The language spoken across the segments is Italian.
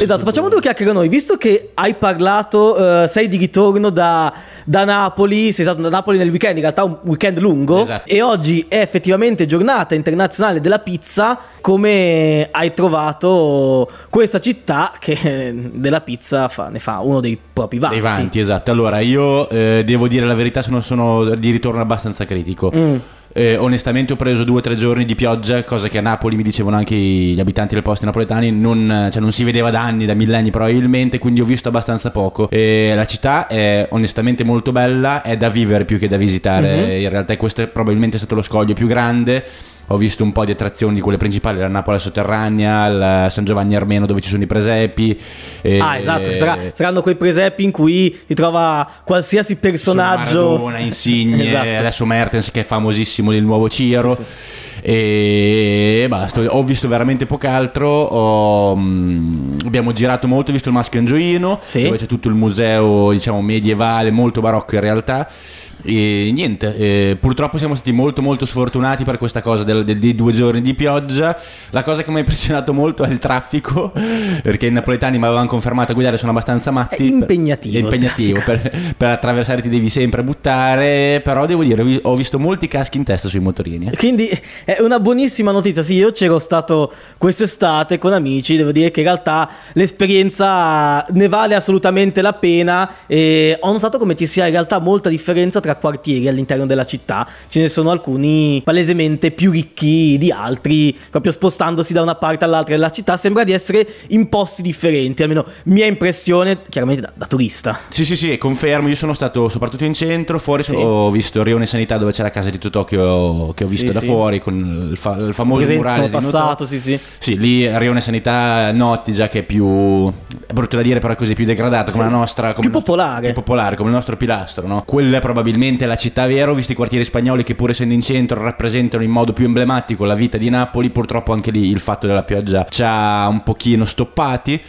Esatto, facciamo due chiacchiere noi. Visto che hai parlato, eh, sei di ritorno da, da Napoli, sei stato da Napoli nel weekend, in realtà un weekend lungo, Esatto. e oggi è effettivamente giornata internazionale della pizza. Come hai trovato questa città che eh, della pizza fa- ne fa uno dei propri vanti? Dei vanti, esatto. Allora, io eh, devo dire la verità, sono, sono di ritorno abbastanza critico. Mm. Eh, onestamente ho preso due o tre giorni di pioggia, cosa che a Napoli mi dicevano anche gli abitanti del posto napoletani, non, cioè, non si vedeva da anni, da millenni probabilmente, quindi ho visto abbastanza poco. E la città è onestamente molto bella, è da vivere più che da visitare, Mhm. in realtà questo è probabilmente stato lo scoglio più grande. Ho visto un po' di attrazioni di quelle principali, la Napola sotterranea, il San Giovanni Armeno dove ci sono i presepi. e- Ah, esatto, sarà- saranno quei presepi in cui si trova qualsiasi personaggio. Maradona, Insigne, Esatto. adesso Mertens che è famosissimo il nuovo Ciro. Sì, E basta, ho visto veramente poco altro. ho, mm, abbiamo girato molto, ho visto il Maschio Angioino, Sì. dove c'è tutto il museo, diciamo, medievale, molto barocco in realtà. E niente, eh, purtroppo siamo stati molto molto sfortunati per questa cosa del- del- dei due giorni di pioggia. La cosa che mi ha impressionato molto è il traffico, perché i napoletani mi avevano confermato a guidare sono abbastanza matti. È impegnativo È il impegnativo, per, per attraversare ti devi sempre buttare, però devo dire, ho visto molti caschi in testa sui motorini. eh. Quindi è una buonissima notizia. Sì, io c'ero stato quest'estate con amici. Devo dire che in realtà l'esperienza ne vale assolutamente la pena. E ho notato come ci sia in realtà molta differenza tra quartieri all'interno della città. Ce ne sono alcuni palesemente più ricchi di altri, proprio spostandosi da una parte all'altra della città. Sembra di essere in posti differenti, almeno mia impressione, chiaramente da, da turista. Sì, sì, sì, confermo. Io sono stato soprattutto in centro. Fuori Sì. ho visto Rione Sanità, dove c'è la casa di Totò che ho, che ho visto Sì, da sì. fuori con il, fa- il famoso Presente, murale sono di passato, sì, sì. Sì, lì Rione Sanità noti già che è più è brutto da dire, però è così più degradata come la nostra come Più nostro- popolare. più popolare, come il nostro pilastro, no? Quella è probabilmente la città vera. Ho visto i quartieri spagnoli che pur essendo in centro rappresentano in modo più emblematico la vita di Napoli. Purtroppo anche lì il fatto della pioggia ci ha un pochino stoppati.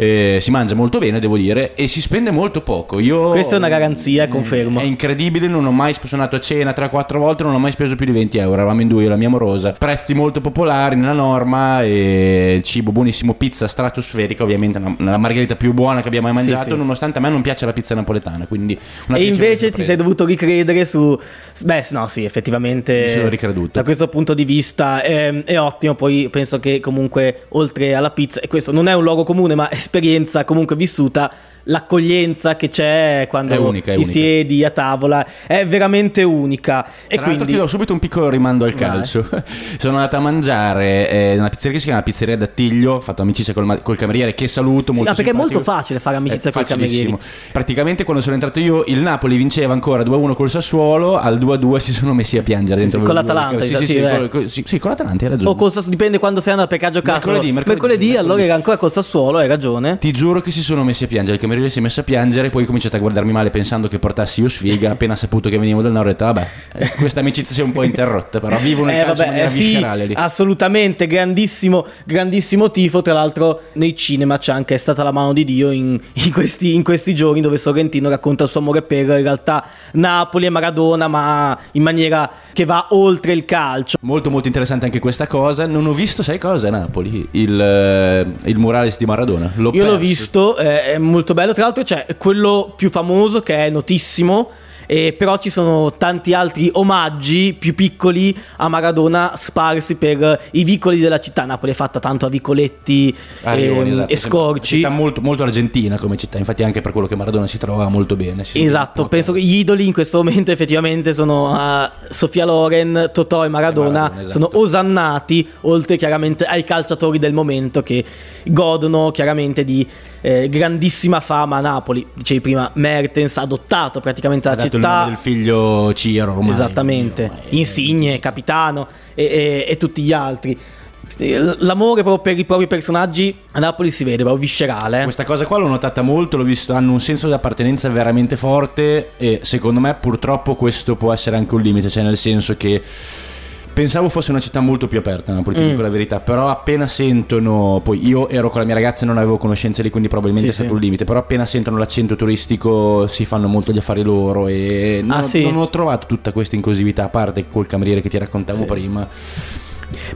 Eh, si mangia molto bene, devo dire, e si spende molto poco. Io, Questa è una garanzia, confermo. È incredibile, non ho mai andato a cena 3-4 volte, non ho mai speso più di 20 euro. Eravamo in due, io la mia amorosa. Prezzi molto popolari nella norma, e cibo buonissimo, pizza stratosferica, ovviamente la margherita più buona che abbiamo mai Sì, mangiato, sì. nonostante a me non piace la pizza napoletana. Quindi una E invece ti sei dovuto ricredere su... Beh, no, sì, effettivamente... Mi sono ricreduto. Da questo punto di vista è, è ottimo, poi penso che comunque oltre alla pizza, e questo non è un luogo comune, ma esperienza comunque vissuta, l'accoglienza che c'è quando unica, ti siedi a tavola è veramente unica. E Tra l'altro quindi... ti do subito un piccolo rimando al Vai. calcio. Sono andato a mangiare eh, in una pizzeria che si chiama Pizzeria D'Attiglio, ho fatto amicizia col, col cameriere che saluto Sì, molto ma perché è molto facile fare amicizia È con i camerieri. facilissimo. Praticamente quando sono entrato io il Napoli vinceva ancora 2-1 col Sassuolo, al 2-2 si sono messi a piangere Sì, dentro sì, con l'Atalanta, Sì, sì, sì, sì, eh. col- col- sì, sì, con l'Atalanta hai ragione. O col Sassuolo, dipende quando sei andato perché ha giocato. Mercoledì, mercoledì, mercoledì, mercoledì. allora era ancora col Sassuolo, hai ragione. Ti giuro che si sono messi a piangere, il cameriere si è messo a piangere, poi cominciato a guardarmi male pensando che portassi io sfiga, appena saputo che venivo dal nord ho detto vabbè, eh, questa amicizia si è un po' interrotta, però vivono il Eh, calcio in vabbè, maniera eh, sì, lì. assolutamente, grandissimo, grandissimo tifo. Tra l'altro, nei cinema c'è anche stata la mano di Dio in, in questi, in questi giorni dove Sorrentino racconta il suo amore per in realtà Napoli e Maradona, ma in maniera che va oltre il calcio. Molto molto interessante anche questa cosa. Non ho visto, sai cosa, Napoli? Il, eh, il murales di Maradona. L'ho Io l'ho perso. visto, eh, è molto bello. Tra l'altro, c'è quello più famoso che è notissimo. E però ci sono tanti altri omaggi più piccoli a Maradona sparsi per i vicoli della città. Napoli è fatta tanto a vicoletti A Rioni, ehm, esatto. e scorci. Città molto, molto argentina come città, infatti anche per quello che Maradona si trovava molto bene. Esatto, penso che gli idoli in questo momento effettivamente sono uh, Sofia Loren, Totò e Maradona, Maradona, esatto. sono osannati, oltre chiaramente ai calciatori del momento che godono chiaramente di eh, grandissima fama a Napoli. Dicevi prima, Mertens ha adottato praticamente la dato il nome del figlio Ciro ormai. Esattamente, è- Insigne, capitano e, e- e tutti gli altri. L'amore proprio per i propri personaggi a Napoli si vede, proprio viscerale. eh. Questa cosa qua l'ho notata molto, l'ho visto, hanno un senso di appartenenza veramente forte e secondo me purtroppo questo può essere anche un limite, cioè nel senso che pensavo fosse una città molto più aperta, Napoli, ti Mm. dico la verità, però appena sentono, poi io ero con la mia ragazza e non avevo conoscenze lì, quindi probabilmente Sì, è stato sì. un limite, però appena sentono l'accento turistico si fanno molto gli affari loro e non, Ah, sì? non ho trovato tutta questa inclusività, a parte col cameriere che ti raccontavo prima.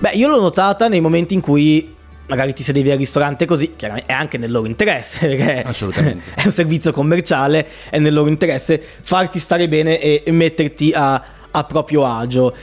Beh, io l'ho notata nei momenti in cui magari ti sedevi al ristorante così, chiaramente è anche nel loro interesse, perché Assolutamente. è un servizio commerciale, è nel loro interesse farti stare bene e metterti a, a proprio agio.